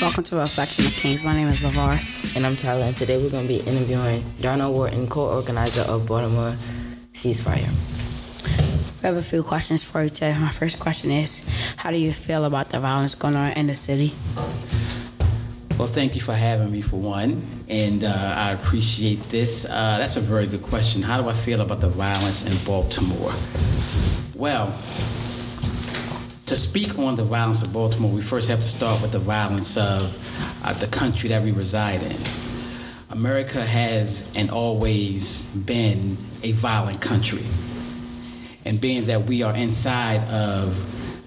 Welcome to Reflection of Kings. My name is LeVar. And I'm Tyler, and today we're going to be interviewing Darnyle Wharton, co organizer of Baltimore Ceasefire. We have a few questions for you today. My first question is How do you feel about the violence going on in the city? Well, thank you for having me for one, and uh, I appreciate this. Uh, that's a very good question. How do I feel about the violence in Baltimore? Well, to speak on the violence of Baltimore, we first have to start with the violence of uh, the country that we reside in. America has and always been a violent country. And being that we are inside of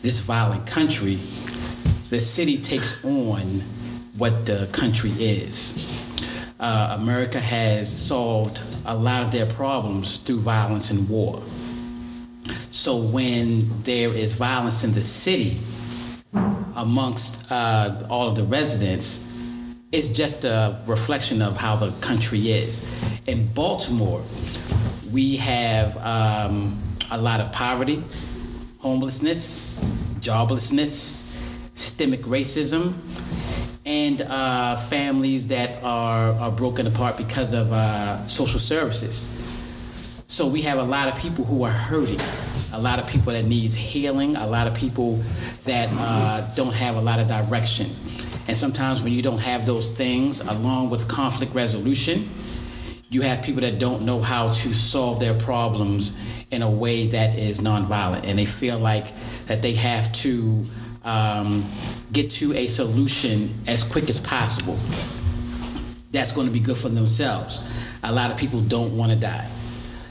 this violent country, the city takes on what the country is. Uh, America has solved a lot of their problems through violence and war. So when there is violence in the city amongst uh, all of the residents, it's just a reflection of how the country is. In Baltimore, we have um, a lot of poverty, homelessness, joblessness, systemic racism, and uh, families that are, are broken apart because of uh, social services. So we have a lot of people who are hurting, a lot of people that needs healing, a lot of people that uh, don't have a lot of direction. And sometimes when you don't have those things, along with conflict resolution, you have people that don't know how to solve their problems in a way that is nonviolent, and they feel like that they have to um, get to a solution as quick as possible. That's going to be good for themselves. A lot of people don't want to die.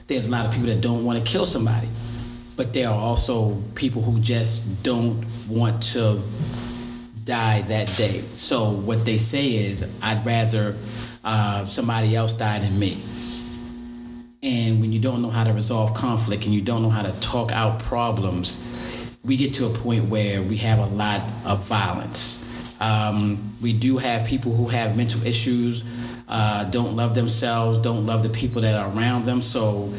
There's a lot of people that don't want to kill somebody, but there are also people who just don't want to die that day. So what they say is, I'd rather uh, somebody else die than me. And when you don't know how to resolve conflict and you don't know how to talk out problems, we get to a point where we have a lot of violence. Um, we do have people who have mental issues, uh, don't love themselves, don't love the people that are around them. So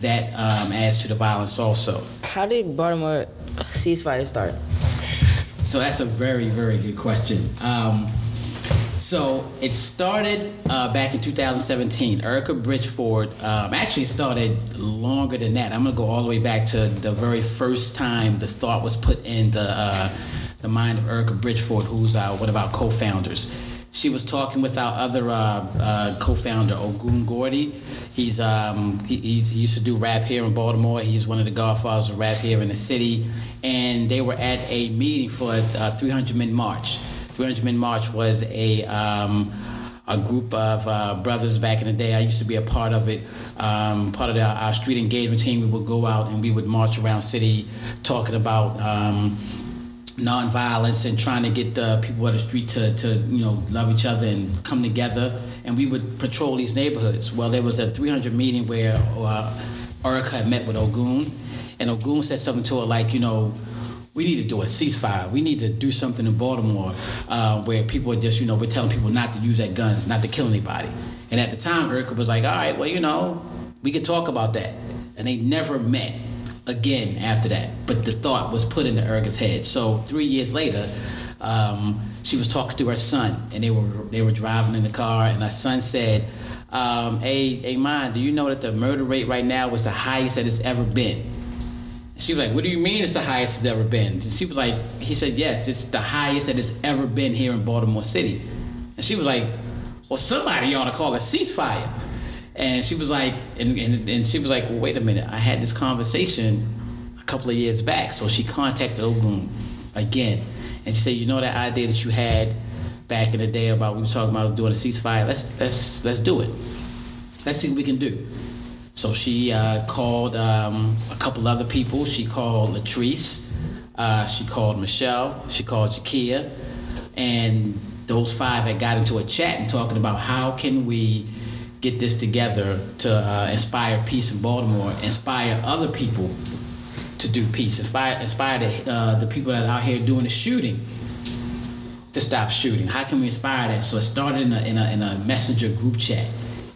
that um, adds to the violence also. How did Baltimore ceasefire start? So that's a very, very good question. Um, so it started uh, back in 2017. Erricka Bridgeford, um, actually, it started longer than that. I'm going to go all the way back to the very first time the thought was put in the uh, the mind of Erricka Bridgeford, who's uh, one of our co-founders. She was talking with our other uh, uh, co-founder, Ogun Gordy. He's, um, he, he used to do rap here in Baltimore. He's one of the godfathers of rap here in the city. And they were at a meeting for a 300 Men March 300 Men March was a um, a group of uh, brothers back in the day. I used to be a part of it, um, part of the, our street engagement team. We would go out and we would march around city talking about um, nonviolence and trying to get the people on the street to, to you know love each other and come together. And we would patrol these neighborhoods. Well, there was a 300 meeting where uh, Erricka had met with Ogun, and Ogun said something to her like, you know we need to do a ceasefire. We need to do something in Baltimore uh, where people are just, you know, we're telling people not to use their guns, not to kill anybody. And at the time, Erricka was like, all right, well, you know, we could talk about that. And they never met again after that. But the thought was put into Erricka's head. So three years later, um, she was talking to her son, and they were they were driving in the car, and her son said, um, "Hey, hey, mom, do you know that the murder rate right now was the highest that it's ever been?" she was like, "What do you mean it's the highest it's ever been?" And she was like, "He said yes, it's the highest that it's ever been here in Baltimore City." And she was like, "Well, somebody ought to call a ceasefire." And she was like, and, and, and she was like, well, "Wait a minute, I had this conversation a couple of years back." So she contacted Ogun again, and she said, "You know that idea that you had back in the day about we were talking about doing a ceasefire? Let's let's let's do it. Let's see what we can do." So she uh, called um, a couple other people. She called Latrice. Uh, she called Michelle. She called Jakia. And those five had got into a chat and talking about how can we get this together to uh, inspire peace in Baltimore, inspire other people to do peace, inspire, inspire the, uh, the people that are out here doing the shooting to stop shooting. How can we inspire that? So it started in a, in a, in a messenger group chat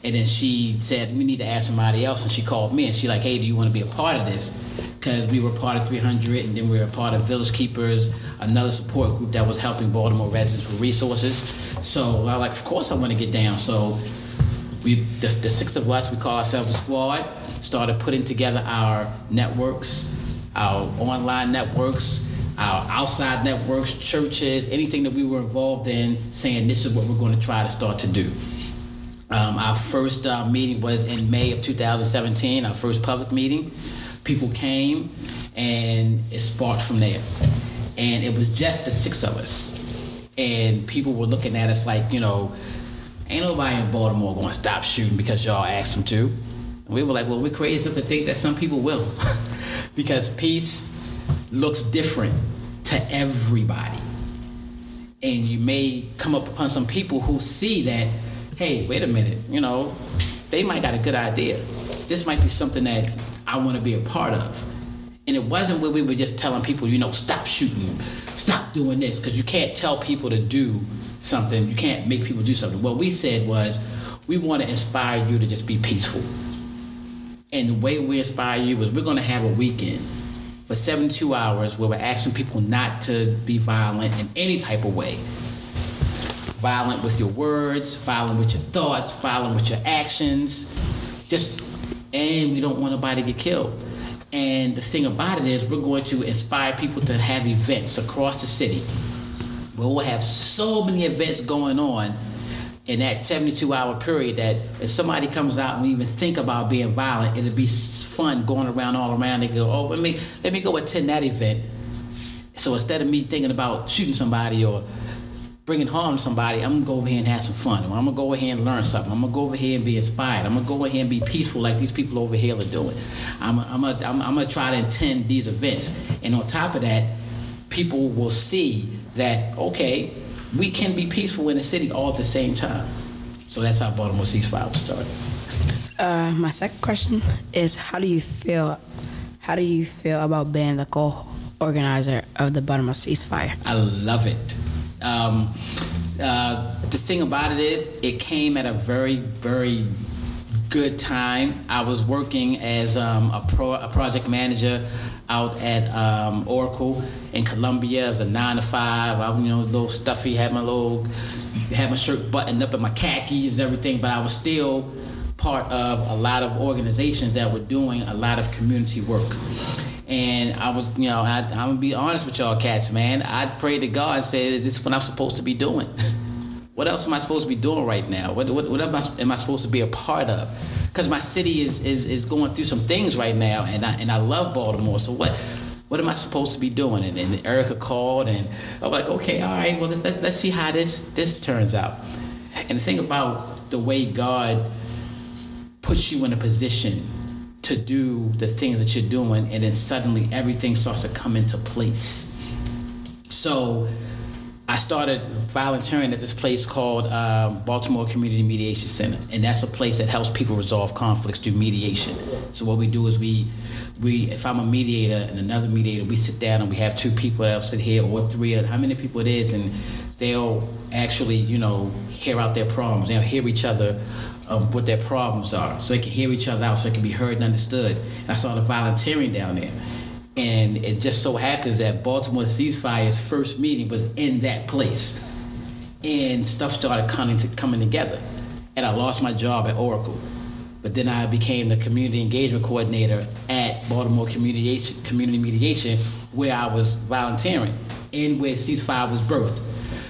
and then she said, we need to ask somebody else. And she called me and she like, hey, do you want to be a part of this? because we were part of 300 and then we were part of Village Keepers, another support group that was helping Baltimore residents with resources. So I like, of course I want to get down. So we, the, the six of us, we call ourselves the squad, started putting together our networks, our online networks, our outside networks, churches, anything that we were involved in, saying this is what we're going to try to start to do. Um, our first uh, meeting was in May of 2017, our first public meeting. People came and it sparked from there. And it was just the six of us. And people were looking at us like, you know, ain't nobody in Baltimore to stop shooting because y'all asked them to. And we were like, well, we're crazy enough to think that some people will. because peace looks different to everybody. And you may come up upon some people who see that, hey, wait a minute, you know, they might got a good idea. This might be something that I want to be a part of. And it wasn't where we were just telling people, you know, stop shooting, stop doing this, because you can't tell people to do something. You can't make people do something. What we said was, we want to inspire you to just be peaceful. And the way we inspire you is we're going to have a weekend for 72 hours where we're asking people not to be violent in any type of way. Violent with your words, violent with your thoughts, violent with your actions. Just, and we don't want nobody to get killed. And the thing about it is, we're going to inspire people to have events across the city. We'll have so many events going on in that 72 hour period that if somebody comes out and we even think about being violent, it'll be fun going around all around. They go, oh, let me let me go attend that event. So instead of me thinking about shooting somebody or bringing harm to somebody, I'm gonna go over here and have some fun. I'm gonna go over here and learn something. I'm gonna go over here and be inspired. I'm gonna go over here and be peaceful like these people over here are doing. I'm, I'm, gonna, I'm, I'm gonna try to attend these events. And on top of that, people will see that, okay, we can be peaceful in the city all at the same time. So that's how Baltimore Ceasefire was started. Uh, my second question is how do you feel how do you feel about being the co-organizer of the Baltimore ceasefire? I love it. Um, uh, the thing about it is, it came at a very, very good time. I was working as um, a, pro, a project manager out at um, Oracle in Columbia. It was a nine to five. I, you know, a little stuffy, had my little, had my shirt buttoned up and my khakis and everything, but I was still part of a lot of organizations that were doing a lot of community work. And I was, you know, I, am gonna be honest with y'all cats, man. I prayed to God and said, "Is this what I'm supposed to be doing? what else am I supposed to be doing right now? What, what, what am, I, am I supposed to be a part of?" because my city is, is is going through some things right now, and I and I love Baltimore. So what what am I supposed to be doing? And, and Erricka called, and I'm like, okay, all right, well let's let's see how this this turns out. And the thing about the way God puts you in a position to do the things that you're doing, and then suddenly everything starts to come into place. So I started volunteering at this place called um, Baltimore Community Mediation Center, and that's a place that helps people resolve conflicts through mediation. So what we do is we, we if I'm a mediator and another mediator, we sit down and we have two people that'll sit here or three, or how many people it is, and they'll actually, you know, hear out their problems. They'll hear each other um, what their problems are, so they can hear each other out, so it can be heard and understood. And I started volunteering down there. And it just so happens that Baltimore Ceasefire's first meeting was in that place. And stuff started coming, to, coming together. And I lost my job at Oracle. But then I became the community engagement coordinator at Baltimore Community, community Mediation, where I was volunteering and where Ceasefire was birthed.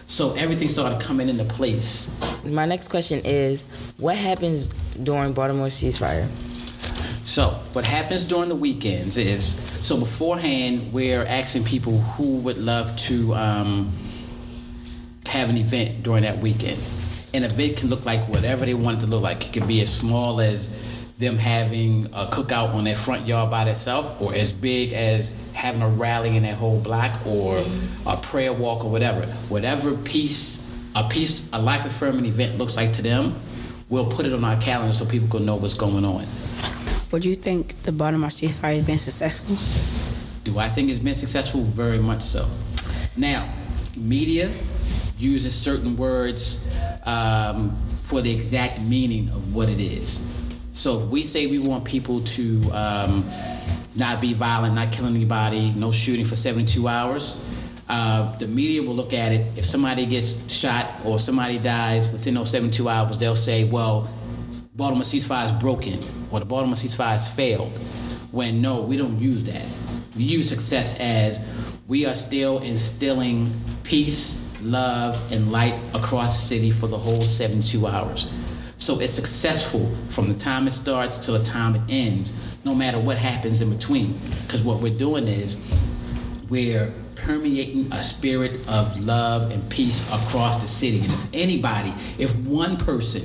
So everything started coming into place. My next question is what happens during Baltimore ceasefire? So, what happens during the weekends is so beforehand, we're asking people who would love to um, have an event during that weekend. An event can look like whatever they want it to look like. It could be as small as them having a cookout on their front yard by themselves, or as big as having a rally in their whole block, or a prayer walk, or whatever. Whatever piece, a piece, a life affirming event looks like to them, we'll put it on our calendar so people can know what's going on. Would you think the Baltimore ceasefire has been successful? Do I think it's been successful? Very much so. Now, media uses certain words um, for the exact meaning of what it is. So if we say we want people to um, not be violent, not kill anybody, no shooting for 72 hours. Uh, the media will look at it. If somebody gets shot or somebody dies within those 72 hours, they'll say, well, Baltimore ceasefire is broken or the Baltimore ceasefire has failed. When no, we don't use that. We use success as we are still instilling peace, love, and light across the city for the whole 72 hours. So it's successful from the time it starts to the time it ends, no matter what happens in between. Because what we're doing is we're permeating a spirit of love and peace across the city. And if anybody, if one person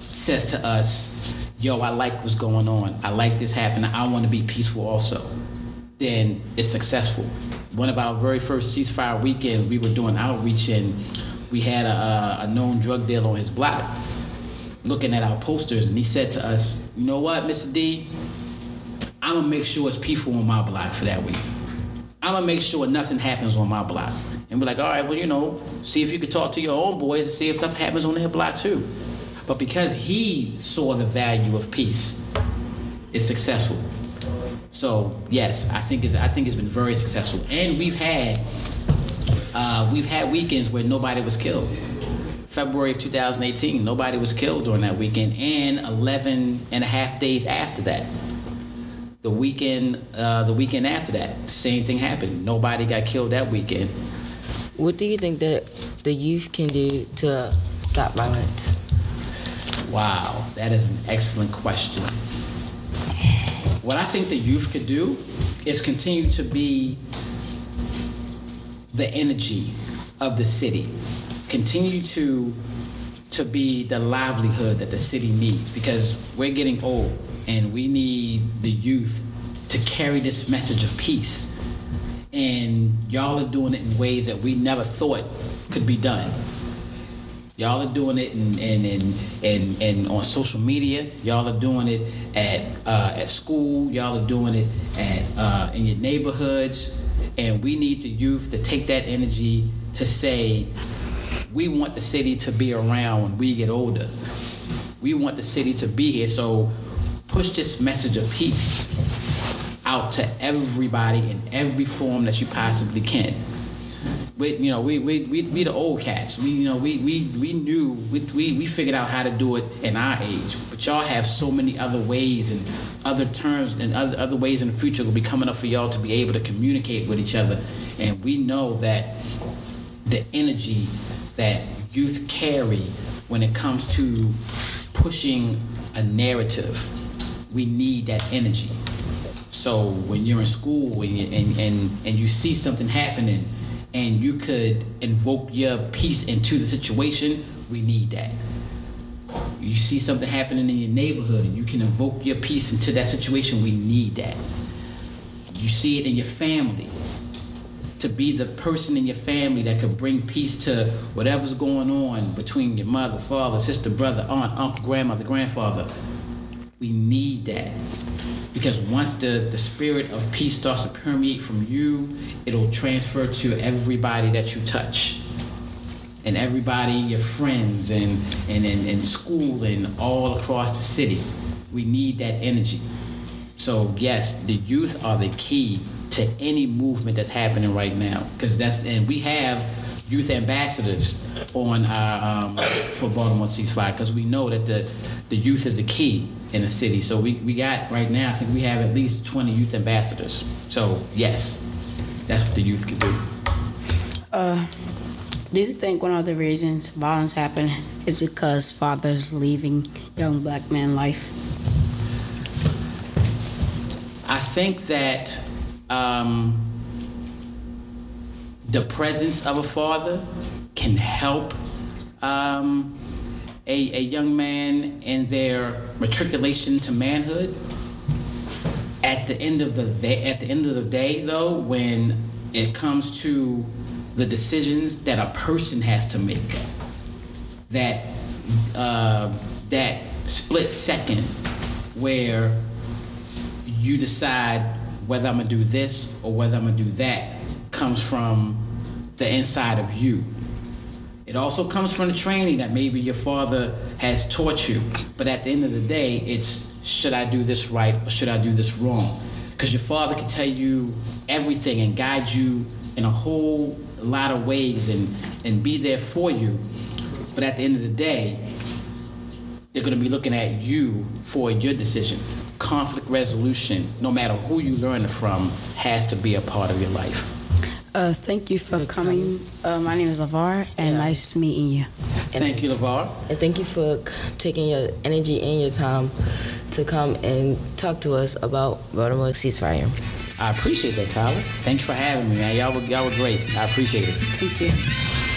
says to us, yo, I like what's going on, I like this happening, I want to be peaceful also, then it's successful. One of our very first ceasefire weekends, we were doing outreach and we had a, a known drug dealer on his block looking at our posters and he said to us, you know what, Mr. D, I'm gonna make sure it's peaceful on my block for that week. I'm gonna make sure nothing happens on my block. And we're like, all right, well, you know, see if you could talk to your own boys and see if nothing happens on their block too. But because he saw the value of peace, it's successful. So yes, I think it's I think it's been very successful, and we've had uh, we've had weekends where nobody was killed. February of 2018, nobody was killed during that weekend, and 11 and a half days after that. The weekend, uh, the weekend after that, same thing happened. Nobody got killed that weekend. What do you think that the youth can do to stop violence? Wow, that is an excellent question. What I think the youth could do is continue to be the energy of the city. Continue to to be the livelihood that the city needs because we're getting old and we need the youth to carry this message of peace. And y'all are doing it in ways that we never thought could be done. Y'all are doing it and and and and, and on social media. Y'all are doing it at uh, at school. Y'all are doing it at uh, in your neighborhoods, and we need the youth to take that energy to say, we want the city to be around when we get older. We want the city to be here. So push this message of peace out to everybody in every form that you possibly can we, you know, we, we, we, we the old cats. We, you know, we, we, we knew, we, we, we figured out how to do it in our age. But y'all have so many other ways and other terms and other, other ways in the future will be coming up for y'all to be able to communicate with each other. And we know that the energy that youth carry when it comes to pushing a narrative, we need that energy. So when you're in school and, and, and, and you see something happening, and you could invoke your peace into the situation, we need that. You see something happening in your neighborhood and you can invoke your peace into that situation, we need that. You see it in your family. To be the person in your family that could bring peace to whatever's going on between your mother, father, sister, brother, aunt, uncle, grandmother, grandfather. We need that. Because once the, the spirit of peace starts to permeate from you, it'll transfer to everybody that you touch. And everybody, your friends, and, and in school, and all across the city. We need that energy. So, yes, the youth are the key to any movement that's happening right now. Because that's, and we have youth ambassadors on our, um, for Baltimore Ceasefire, because we know that the, the youth is the key in the city. So we, we got right now, I think we have at least 20 youth ambassadors. So yes, that's what the youth can do. Uh, do you think one of the reasons violence happen is because fathers leaving young black men life? I think that um, the presence of a father can help um, a, a young man in their matriculation to manhood. At the end of the day, at the end of the day, though, when it comes to the decisions that a person has to make, that uh, that split second where you decide whether I'm gonna do this or whether I'm gonna do that comes from the inside of you. It also comes from the training that maybe your father has taught you. But at the end of the day, it's should I do this right or should I do this wrong? because your father can tell you everything and guide you in a whole lot of ways and, and be there for you. But at the end of the day, they're going to be looking at you for your decision. Conflict resolution, no matter who you learn from, has to be a part of your life. Uh, thank you for coming. Uh, my name is LeVar, and Yeah. nice meeting you. And Thank you, LeVar. And thank you for taking your energy and your time to come and talk to us about Baltimore ceasefire. I appreciate that, Tyler. Thank you for having me, man. Y'all were, y'all were great. I appreciate it. Thank you.